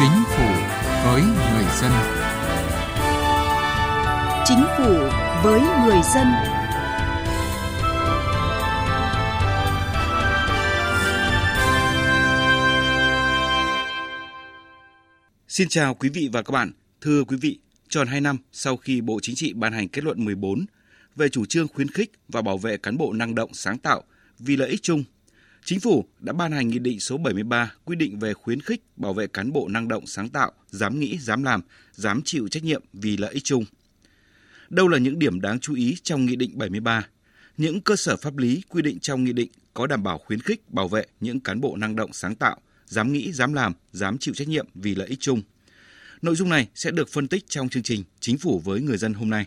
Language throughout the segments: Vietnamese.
Chính phủ với người dân. Chính phủ với người dân. Xin chào quý vị và các bạn. Thưa quý vị, tròn 2 năm sau khi Bộ Chính trị ban hành kết luận 14 về chủ trương khuyến khích và bảo vệ cán bộ năng động sáng tạo vì lợi ích chung Chính phủ đã ban hành Nghị định số 73 quy định về khuyến khích bảo vệ cán bộ năng động sáng tạo, dám nghĩ, dám làm, dám chịu trách nhiệm vì lợi ích chung. Đâu là những điểm đáng chú ý trong Nghị định 73? Những cơ sở pháp lý quy định trong Nghị định có đảm bảo khuyến khích bảo vệ những cán bộ năng động sáng tạo, dám nghĩ, dám làm, dám chịu trách nhiệm vì lợi ích chung. Nội dung này sẽ được phân tích trong chương trình Chính phủ với người dân hôm nay.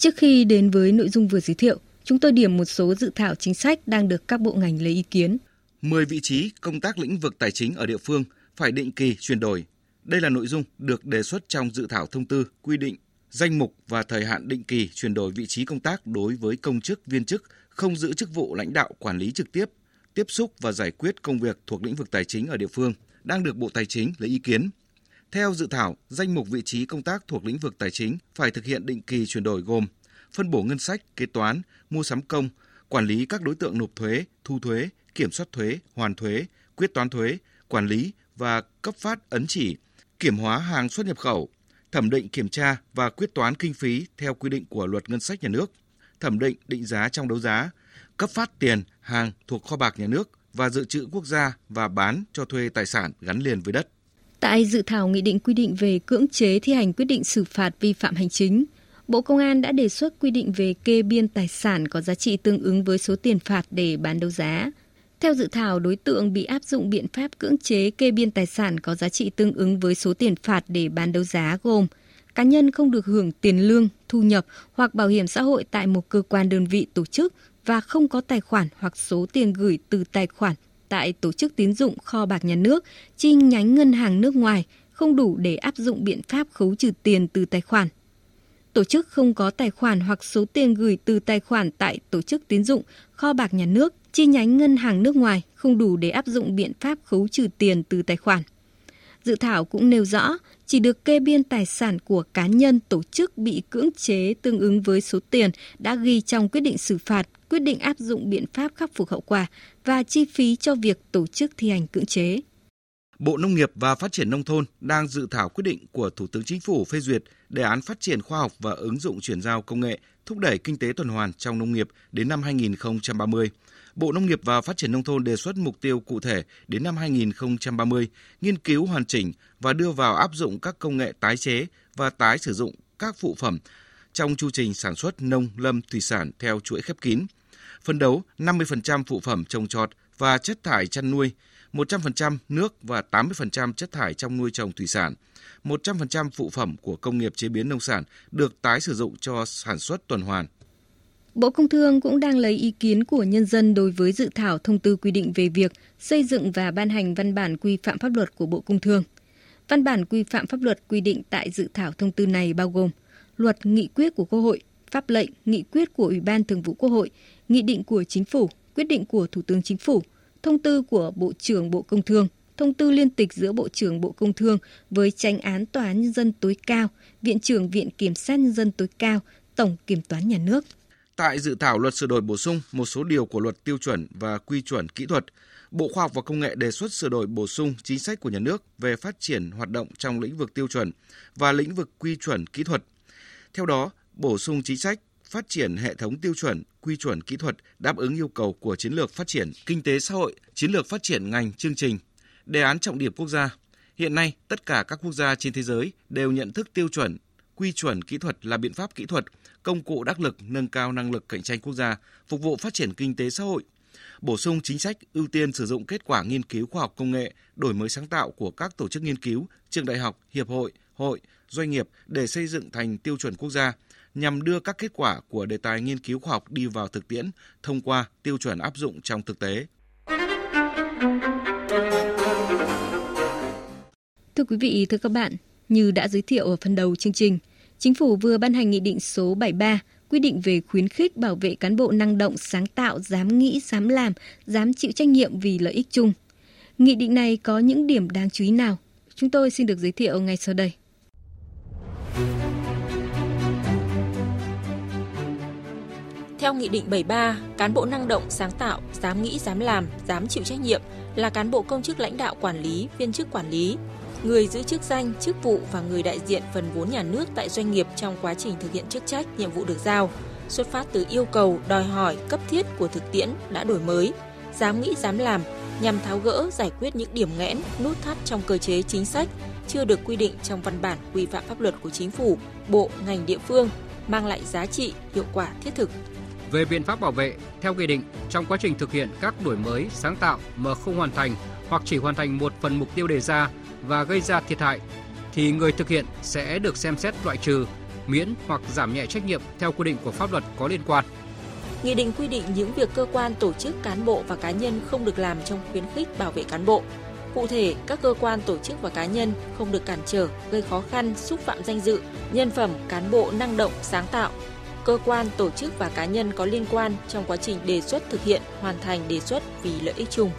Trước khi đến với nội dung vừa giới thiệu, chúng tôi điểm một số dự thảo chính sách đang được các bộ ngành lấy ý kiến. 10 vị trí công tác lĩnh vực tài chính ở địa phương phải định kỳ chuyển đổi. Đây là nội dung được đề xuất trong dự thảo thông tư quy định danh mục và thời hạn định kỳ chuyển đổi vị trí công tác đối với công chức viên chức không giữ chức vụ lãnh đạo quản lý trực tiếp, tiếp xúc và giải quyết công việc thuộc lĩnh vực tài chính ở địa phương đang được Bộ Tài chính lấy ý kiến. Theo dự thảo, danh mục vị trí công tác thuộc lĩnh vực tài chính phải thực hiện định kỳ chuyển đổi gồm phân bổ ngân sách, kế toán, mua sắm công, quản lý các đối tượng nộp thuế, thu thuế, kiểm soát thuế, hoàn thuế, quyết toán thuế, quản lý và cấp phát ấn chỉ, kiểm hóa hàng xuất nhập khẩu, thẩm định kiểm tra và quyết toán kinh phí theo quy định của luật ngân sách nhà nước, thẩm định định giá trong đấu giá, cấp phát tiền, hàng thuộc kho bạc nhà nước và dự trữ quốc gia và bán cho thuê tài sản gắn liền với đất. Tại dự thảo nghị định quy định về cưỡng chế thi hành quyết định xử phạt vi phạm hành chính, Bộ Công an đã đề xuất quy định về kê biên tài sản có giá trị tương ứng với số tiền phạt để bán đấu giá. Theo dự thảo, đối tượng bị áp dụng biện pháp cưỡng chế kê biên tài sản có giá trị tương ứng với số tiền phạt để bán đấu giá gồm cá nhân không được hưởng tiền lương, thu nhập hoặc bảo hiểm xã hội tại một cơ quan đơn vị tổ chức và không có tài khoản hoặc số tiền gửi từ tài khoản tại tổ chức tín dụng kho bạc nhà nước, chi nhánh ngân hàng nước ngoài không đủ để áp dụng biện pháp khấu trừ tiền từ tài khoản. Tổ chức không có tài khoản hoặc số tiền gửi từ tài khoản tại tổ chức tín dụng, kho bạc nhà nước, chi nhánh ngân hàng nước ngoài không đủ để áp dụng biện pháp khấu trừ tiền từ tài khoản. Dự thảo cũng nêu rõ, chỉ được kê biên tài sản của cá nhân tổ chức bị cưỡng chế tương ứng với số tiền đã ghi trong quyết định xử phạt, quyết định áp dụng biện pháp khắc phục hậu quả và chi phí cho việc tổ chức thi hành cưỡng chế. Bộ Nông nghiệp và Phát triển Nông thôn đang dự thảo quyết định của Thủ tướng Chính phủ phê duyệt đề án phát triển khoa học và ứng dụng chuyển giao công nghệ, thúc đẩy kinh tế tuần hoàn trong nông nghiệp đến năm 2030. Bộ Nông nghiệp và Phát triển Nông thôn đề xuất mục tiêu cụ thể đến năm 2030, nghiên cứu hoàn chỉnh và đưa vào áp dụng các công nghệ tái chế và tái sử dụng các phụ phẩm trong chu trình sản xuất nông lâm thủy sản theo chuỗi khép kín. Phân đấu 50% phụ phẩm trồng trọt và chất thải chăn nuôi 100% nước và 80% chất thải trong nuôi trồng thủy sản. 100% phụ phẩm của công nghiệp chế biến nông sản được tái sử dụng cho sản xuất tuần hoàn. Bộ Công Thương cũng đang lấy ý kiến của nhân dân đối với dự thảo thông tư quy định về việc xây dựng và ban hành văn bản quy phạm pháp luật của Bộ Công Thương. Văn bản quy phạm pháp luật quy định tại dự thảo thông tư này bao gồm luật nghị quyết của Quốc hội, pháp lệnh, nghị quyết của Ủy ban Thường vụ Quốc hội, nghị định của Chính phủ, quyết định của Thủ tướng Chính phủ, thông tư của Bộ trưởng Bộ Công Thương, thông tư liên tịch giữa Bộ trưởng Bộ Công Thương với tranh án Tòa án Nhân dân tối cao, Viện trưởng Viện Kiểm sát Nhân dân tối cao, Tổng Kiểm toán Nhà nước. Tại dự thảo luật sửa đổi bổ sung một số điều của luật tiêu chuẩn và quy chuẩn kỹ thuật, Bộ Khoa học và Công nghệ đề xuất sửa đổi bổ sung chính sách của nhà nước về phát triển hoạt động trong lĩnh vực tiêu chuẩn và lĩnh vực quy chuẩn kỹ thuật. Theo đó, bổ sung chính sách phát triển hệ thống tiêu chuẩn, quy chuẩn kỹ thuật đáp ứng yêu cầu của chiến lược phát triển kinh tế xã hội, chiến lược phát triển ngành chương trình, đề án trọng điểm quốc gia. Hiện nay, tất cả các quốc gia trên thế giới đều nhận thức tiêu chuẩn, quy chuẩn kỹ thuật là biện pháp kỹ thuật, công cụ đắc lực nâng cao năng lực cạnh tranh quốc gia, phục vụ phát triển kinh tế xã hội. Bổ sung chính sách ưu tiên sử dụng kết quả nghiên cứu khoa học công nghệ, đổi mới sáng tạo của các tổ chức nghiên cứu, trường đại học, hiệp hội, hội, doanh nghiệp để xây dựng thành tiêu chuẩn quốc gia – nhằm đưa các kết quả của đề tài nghiên cứu khoa học đi vào thực tiễn thông qua tiêu chuẩn áp dụng trong thực tế. Thưa quý vị, thưa các bạn, như đã giới thiệu ở phần đầu chương trình, Chính phủ vừa ban hành Nghị định số 73 quy định về khuyến khích bảo vệ cán bộ năng động, sáng tạo, dám nghĩ, dám làm, dám chịu trách nhiệm vì lợi ích chung. Nghị định này có những điểm đáng chú ý nào? Chúng tôi xin được giới thiệu ngay sau đây. Theo Nghị định 73, cán bộ năng động, sáng tạo, dám nghĩ, dám làm, dám chịu trách nhiệm là cán bộ công chức lãnh đạo quản lý, viên chức quản lý, người giữ chức danh, chức vụ và người đại diện phần vốn nhà nước tại doanh nghiệp trong quá trình thực hiện chức trách, nhiệm vụ được giao, xuất phát từ yêu cầu, đòi hỏi cấp thiết của thực tiễn đã đổi mới, dám nghĩ, dám làm nhằm tháo gỡ, giải quyết những điểm nghẽn, nút thắt trong cơ chế chính sách chưa được quy định trong văn bản quy phạm pháp luật của chính phủ, bộ, ngành địa phương, mang lại giá trị, hiệu quả thiết thực. Về biện pháp bảo vệ, theo quy định, trong quá trình thực hiện các đổi mới, sáng tạo mà không hoàn thành hoặc chỉ hoàn thành một phần mục tiêu đề ra và gây ra thiệt hại, thì người thực hiện sẽ được xem xét loại trừ, miễn hoặc giảm nhẹ trách nhiệm theo quy định của pháp luật có liên quan. Nghị định quy định những việc cơ quan, tổ chức, cán bộ và cá nhân không được làm trong khuyến khích bảo vệ cán bộ. Cụ thể, các cơ quan, tổ chức và cá nhân không được cản trở, gây khó khăn, xúc phạm danh dự, nhân phẩm cán bộ năng động, sáng tạo, cơ quan, tổ chức và cá nhân có liên quan trong quá trình đề xuất thực hiện, hoàn thành đề xuất vì lợi ích chung.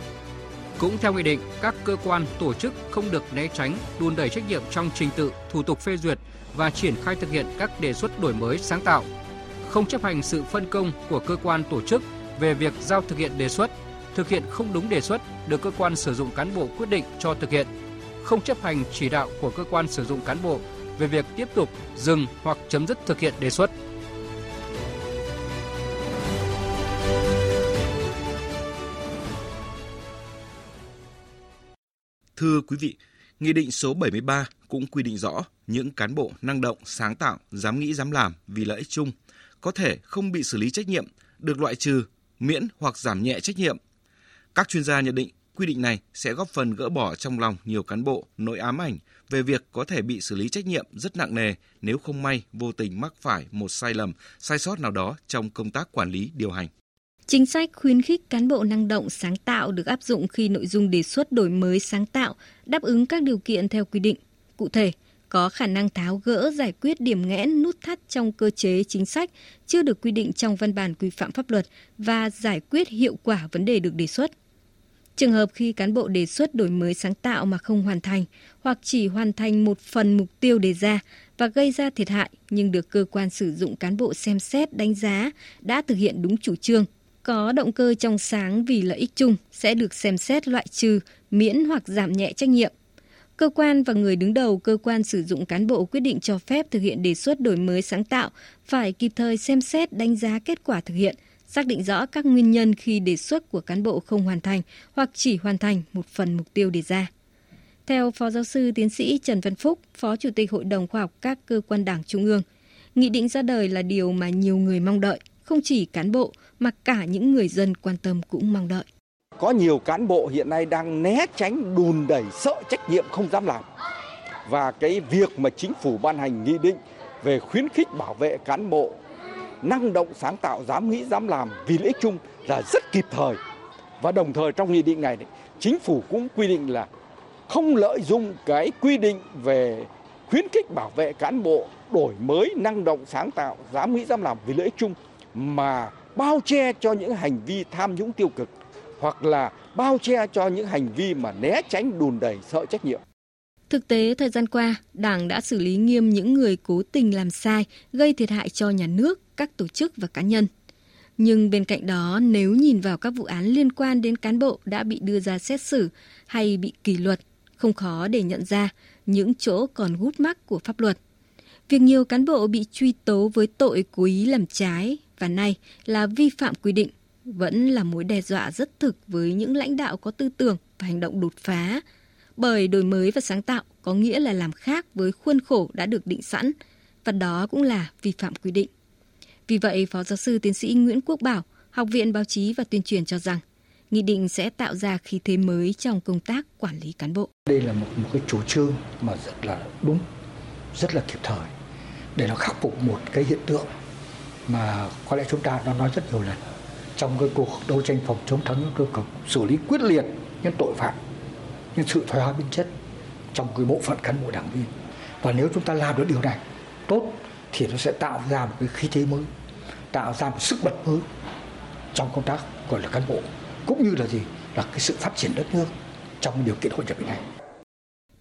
Cũng theo nghị định, các cơ quan, tổ chức không được né tránh, đùn đẩy trách nhiệm trong trình tự, thủ tục phê duyệt và triển khai thực hiện các đề xuất đổi mới sáng tạo, không chấp hành sự phân công của cơ quan tổ chức về việc giao thực hiện đề xuất, thực hiện không đúng đề xuất được cơ quan sử dụng cán bộ quyết định cho thực hiện, không chấp hành chỉ đạo của cơ quan sử dụng cán bộ về việc tiếp tục dừng hoặc chấm dứt thực hiện đề xuất. Thưa quý vị, Nghị định số 73 cũng quy định rõ những cán bộ năng động, sáng tạo, dám nghĩ dám làm vì lợi ích chung có thể không bị xử lý trách nhiệm, được loại trừ, miễn hoặc giảm nhẹ trách nhiệm. Các chuyên gia nhận định quy định này sẽ góp phần gỡ bỏ trong lòng nhiều cán bộ nỗi ám ảnh về việc có thể bị xử lý trách nhiệm rất nặng nề nếu không may vô tình mắc phải một sai lầm, sai sót nào đó trong công tác quản lý điều hành. Chính sách khuyến khích cán bộ năng động sáng tạo được áp dụng khi nội dung đề xuất đổi mới sáng tạo đáp ứng các điều kiện theo quy định. Cụ thể, có khả năng tháo gỡ giải quyết điểm nghẽn nút thắt trong cơ chế chính sách chưa được quy định trong văn bản quy phạm pháp luật và giải quyết hiệu quả vấn đề được đề xuất. Trường hợp khi cán bộ đề xuất đổi mới sáng tạo mà không hoàn thành hoặc chỉ hoàn thành một phần mục tiêu đề ra và gây ra thiệt hại nhưng được cơ quan sử dụng cán bộ xem xét đánh giá đã thực hiện đúng chủ trương, có động cơ trong sáng vì lợi ích chung sẽ được xem xét loại trừ, miễn hoặc giảm nhẹ trách nhiệm. Cơ quan và người đứng đầu cơ quan sử dụng cán bộ quyết định cho phép thực hiện đề xuất đổi mới sáng tạo phải kịp thời xem xét đánh giá kết quả thực hiện, xác định rõ các nguyên nhân khi đề xuất của cán bộ không hoàn thành hoặc chỉ hoàn thành một phần mục tiêu đề ra. Theo Phó Giáo sư Tiến sĩ Trần Văn Phúc, Phó Chủ tịch Hội đồng Khoa học các cơ quan Đảng Trung ương, nghị định ra đời là điều mà nhiều người mong đợi, không chỉ cán bộ mà cả những người dân quan tâm cũng mong đợi. Có nhiều cán bộ hiện nay đang né tránh, đùn đẩy, sợ trách nhiệm không dám làm. Và cái việc mà chính phủ ban hành nghị định về khuyến khích bảo vệ cán bộ, năng động, sáng tạo, dám nghĩ, dám làm vì lợi ích chung là rất kịp thời và đồng thời trong nghị định này chính phủ cũng quy định là không lợi dụng cái quy định về khuyến khích bảo vệ cán bộ đổi mới, năng động, sáng tạo, dám nghĩ, dám làm vì lợi ích chung mà bao che cho những hành vi tham nhũng tiêu cực hoặc là bao che cho những hành vi mà né tránh đùn đẩy sợ trách nhiệm. Thực tế, thời gian qua, Đảng đã xử lý nghiêm những người cố tình làm sai, gây thiệt hại cho nhà nước, các tổ chức và cá nhân. Nhưng bên cạnh đó, nếu nhìn vào các vụ án liên quan đến cán bộ đã bị đưa ra xét xử hay bị kỷ luật, không khó để nhận ra những chỗ còn gút mắc của pháp luật. Việc nhiều cán bộ bị truy tố với tội cố ý làm trái và nay là vi phạm quy định vẫn là mối đe dọa rất thực với những lãnh đạo có tư tưởng và hành động đột phá. Bởi đổi mới và sáng tạo có nghĩa là làm khác với khuôn khổ đã được định sẵn, và đó cũng là vi phạm quy định. Vì vậy, Phó Giáo sư Tiến sĩ Nguyễn Quốc Bảo, Học viện Báo chí và Tuyên truyền cho rằng, nghị định sẽ tạo ra khí thế mới trong công tác quản lý cán bộ. Đây là một, một cái chủ trương mà rất là đúng, rất là kịp thời để nó khắc phục một cái hiện tượng mà có lẽ chúng ta đã nói rất nhiều lần trong cái cuộc đấu tranh phòng chống tham nhũng tiêu cực xử lý quyết liệt những tội phạm những sự thoái hóa biến chất trong cái bộ phận cán bộ đảng viên và nếu chúng ta làm được điều này tốt thì nó sẽ tạo ra một cái khí thế mới, tạo ra một sức bật mới trong công tác gọi là cán bộ cũng như là gì là cái sự phát triển đất nước trong điều kiện hội nhập hiện nay.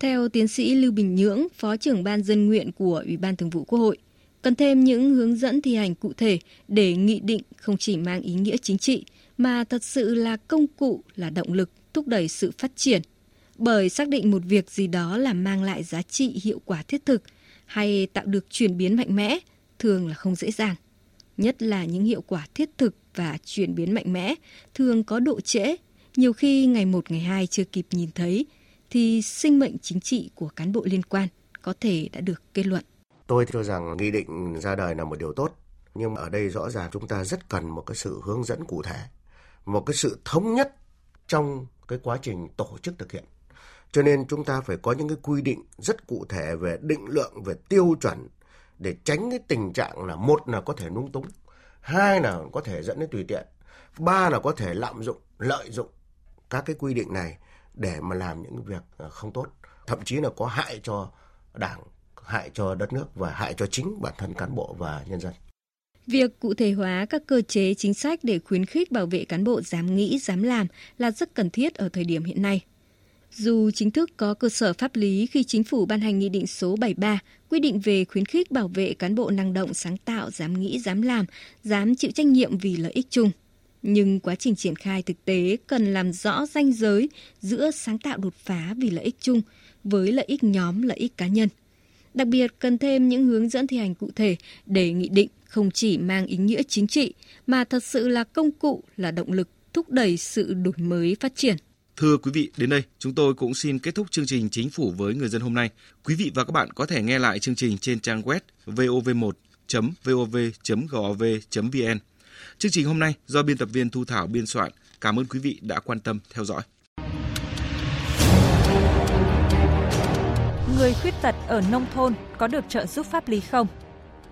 Theo tiến sĩ Lưu Bình Nhưỡng, Phó trưởng Ban dân nguyện của Ủy ban Thường vụ Quốc hội, cần thêm những hướng dẫn thi hành cụ thể để nghị định không chỉ mang ý nghĩa chính trị mà thật sự là công cụ, là động lực thúc đẩy sự phát triển. Bởi xác định một việc gì đó là mang lại giá trị hiệu quả thiết thực hay tạo được chuyển biến mạnh mẽ thường là không dễ dàng. Nhất là những hiệu quả thiết thực và chuyển biến mạnh mẽ thường có độ trễ, nhiều khi ngày một ngày hai chưa kịp nhìn thấy thì sinh mệnh chính trị của cán bộ liên quan có thể đã được kết luận. Tôi cho rằng nghị định ra đời là một điều tốt, nhưng ở đây rõ ràng chúng ta rất cần một cái sự hướng dẫn cụ thể, một cái sự thống nhất trong cái quá trình tổ chức thực hiện. Cho nên chúng ta phải có những cái quy định rất cụ thể về định lượng, về tiêu chuẩn để tránh cái tình trạng là một là có thể nung túng, hai là có thể dẫn đến tùy tiện, ba là có thể lạm dụng, lợi dụng các cái quy định này để mà làm những việc ờ, không tốt, thậm chí là có hại cho đảng, hại cho đất nước và hại cho chính bản thân cán bộ và nhân dân. Việc cụ thể hóa các cơ chế chính sách để khuyến khích bảo vệ cán bộ dám nghĩ, dám làm là rất cần thiết ở thời điểm hiện nay. Dù chính thức có cơ sở pháp lý khi chính phủ ban hành nghị định số 73 quy định về khuyến khích bảo vệ cán bộ năng động, sáng tạo, dám nghĩ, dám làm, dám chịu trách nhiệm vì lợi ích chung. Nhưng quá trình triển khai thực tế cần làm rõ ranh giới giữa sáng tạo đột phá vì lợi ích chung với lợi ích nhóm, lợi ích cá nhân. Đặc biệt cần thêm những hướng dẫn thi hành cụ thể để nghị định không chỉ mang ý nghĩa chính trị mà thật sự là công cụ, là động lực thúc đẩy sự đổi mới phát triển. Thưa quý vị, đến đây chúng tôi cũng xin kết thúc chương trình Chính phủ với người dân hôm nay. Quý vị và các bạn có thể nghe lại chương trình trên trang web vov1.vov.gov.vn. Chương trình hôm nay do biên tập viên Thu Thảo biên soạn. Cảm ơn quý vị đã quan tâm theo dõi. Người khuyết tật ở nông thôn có được trợ giúp pháp lý không?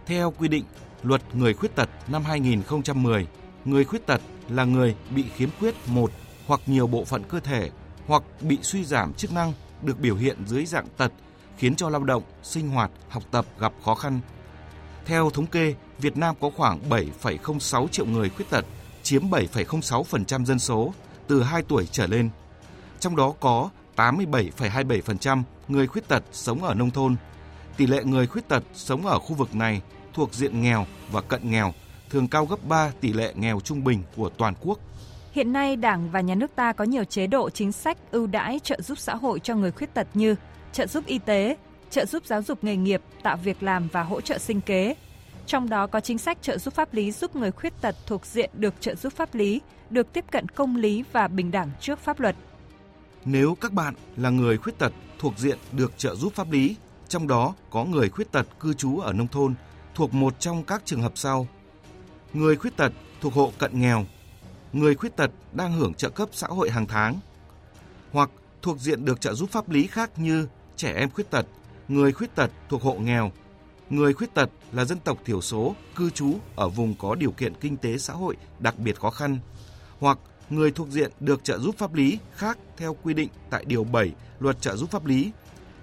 Theo quy định Luật Người khuyết tật năm 2010, người khuyết tật là người bị khiếm khuyết một hoặc nhiều bộ phận cơ thể hoặc bị suy giảm chức năng được biểu hiện dưới dạng tật khiến cho lao động, sinh hoạt, học tập gặp khó khăn. Theo thống kê, Việt Nam có khoảng 7,06 triệu người khuyết tật, chiếm 7,06% dân số từ 2 tuổi trở lên. Trong đó có 87,27% người khuyết tật sống ở nông thôn. Tỷ lệ người khuyết tật sống ở khu vực này thuộc diện nghèo và cận nghèo thường cao gấp 3 tỷ lệ nghèo trung bình của toàn quốc. Hiện nay, Đảng và Nhà nước ta có nhiều chế độ chính sách ưu đãi trợ giúp xã hội cho người khuyết tật như trợ giúp y tế, trợ giúp giáo dục nghề nghiệp, tạo việc làm và hỗ trợ sinh kế. Trong đó có chính sách trợ giúp pháp lý giúp người khuyết tật thuộc diện được trợ giúp pháp lý, được tiếp cận công lý và bình đẳng trước pháp luật. Nếu các bạn là người khuyết tật thuộc diện được trợ giúp pháp lý, trong đó có người khuyết tật cư trú ở nông thôn thuộc một trong các trường hợp sau. Người khuyết tật thuộc hộ cận nghèo, người khuyết tật đang hưởng trợ cấp xã hội hàng tháng, hoặc thuộc diện được trợ giúp pháp lý khác như trẻ em khuyết tật, người khuyết tật thuộc hộ nghèo, người khuyết tật là dân tộc thiểu số cư trú ở vùng có điều kiện kinh tế xã hội đặc biệt khó khăn, hoặc người thuộc diện được trợ giúp pháp lý khác theo quy định tại Điều 7 Luật trợ giúp pháp lý.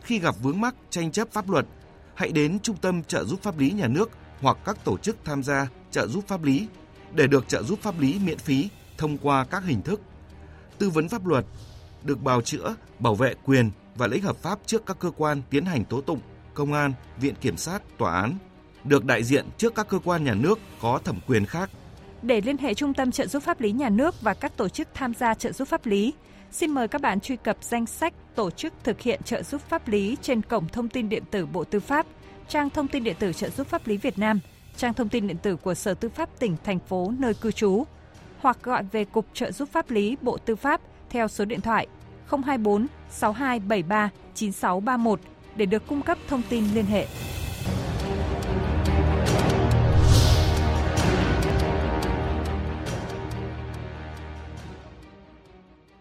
Khi gặp vướng mắc tranh chấp pháp luật, hãy đến Trung tâm trợ giúp pháp lý nhà nước hoặc các tổ chức tham gia trợ giúp pháp lý để được trợ giúp pháp lý miễn phí thông qua các hình thức tư vấn pháp luật, được bào chữa, bảo vệ quyền và lợi ích hợp pháp trước các cơ quan tiến hành tố tụng, công an, viện kiểm sát, tòa án, được đại diện trước các cơ quan nhà nước có thẩm quyền khác. Để liên hệ Trung tâm trợ giúp pháp lý nhà nước và các tổ chức tham gia trợ giúp pháp lý, xin mời các bạn truy cập danh sách tổ chức thực hiện trợ giúp pháp lý trên cổng thông tin điện tử Bộ Tư pháp, trang thông tin điện tử trợ giúp pháp lý Việt Nam, trang thông tin điện tử của Sở Tư pháp tỉnh, thành phố nơi cư trú hoặc gọi về Cục Trợ giúp pháp lý Bộ Tư pháp theo số điện thoại 024 6273 9631 để được cung cấp thông tin liên hệ.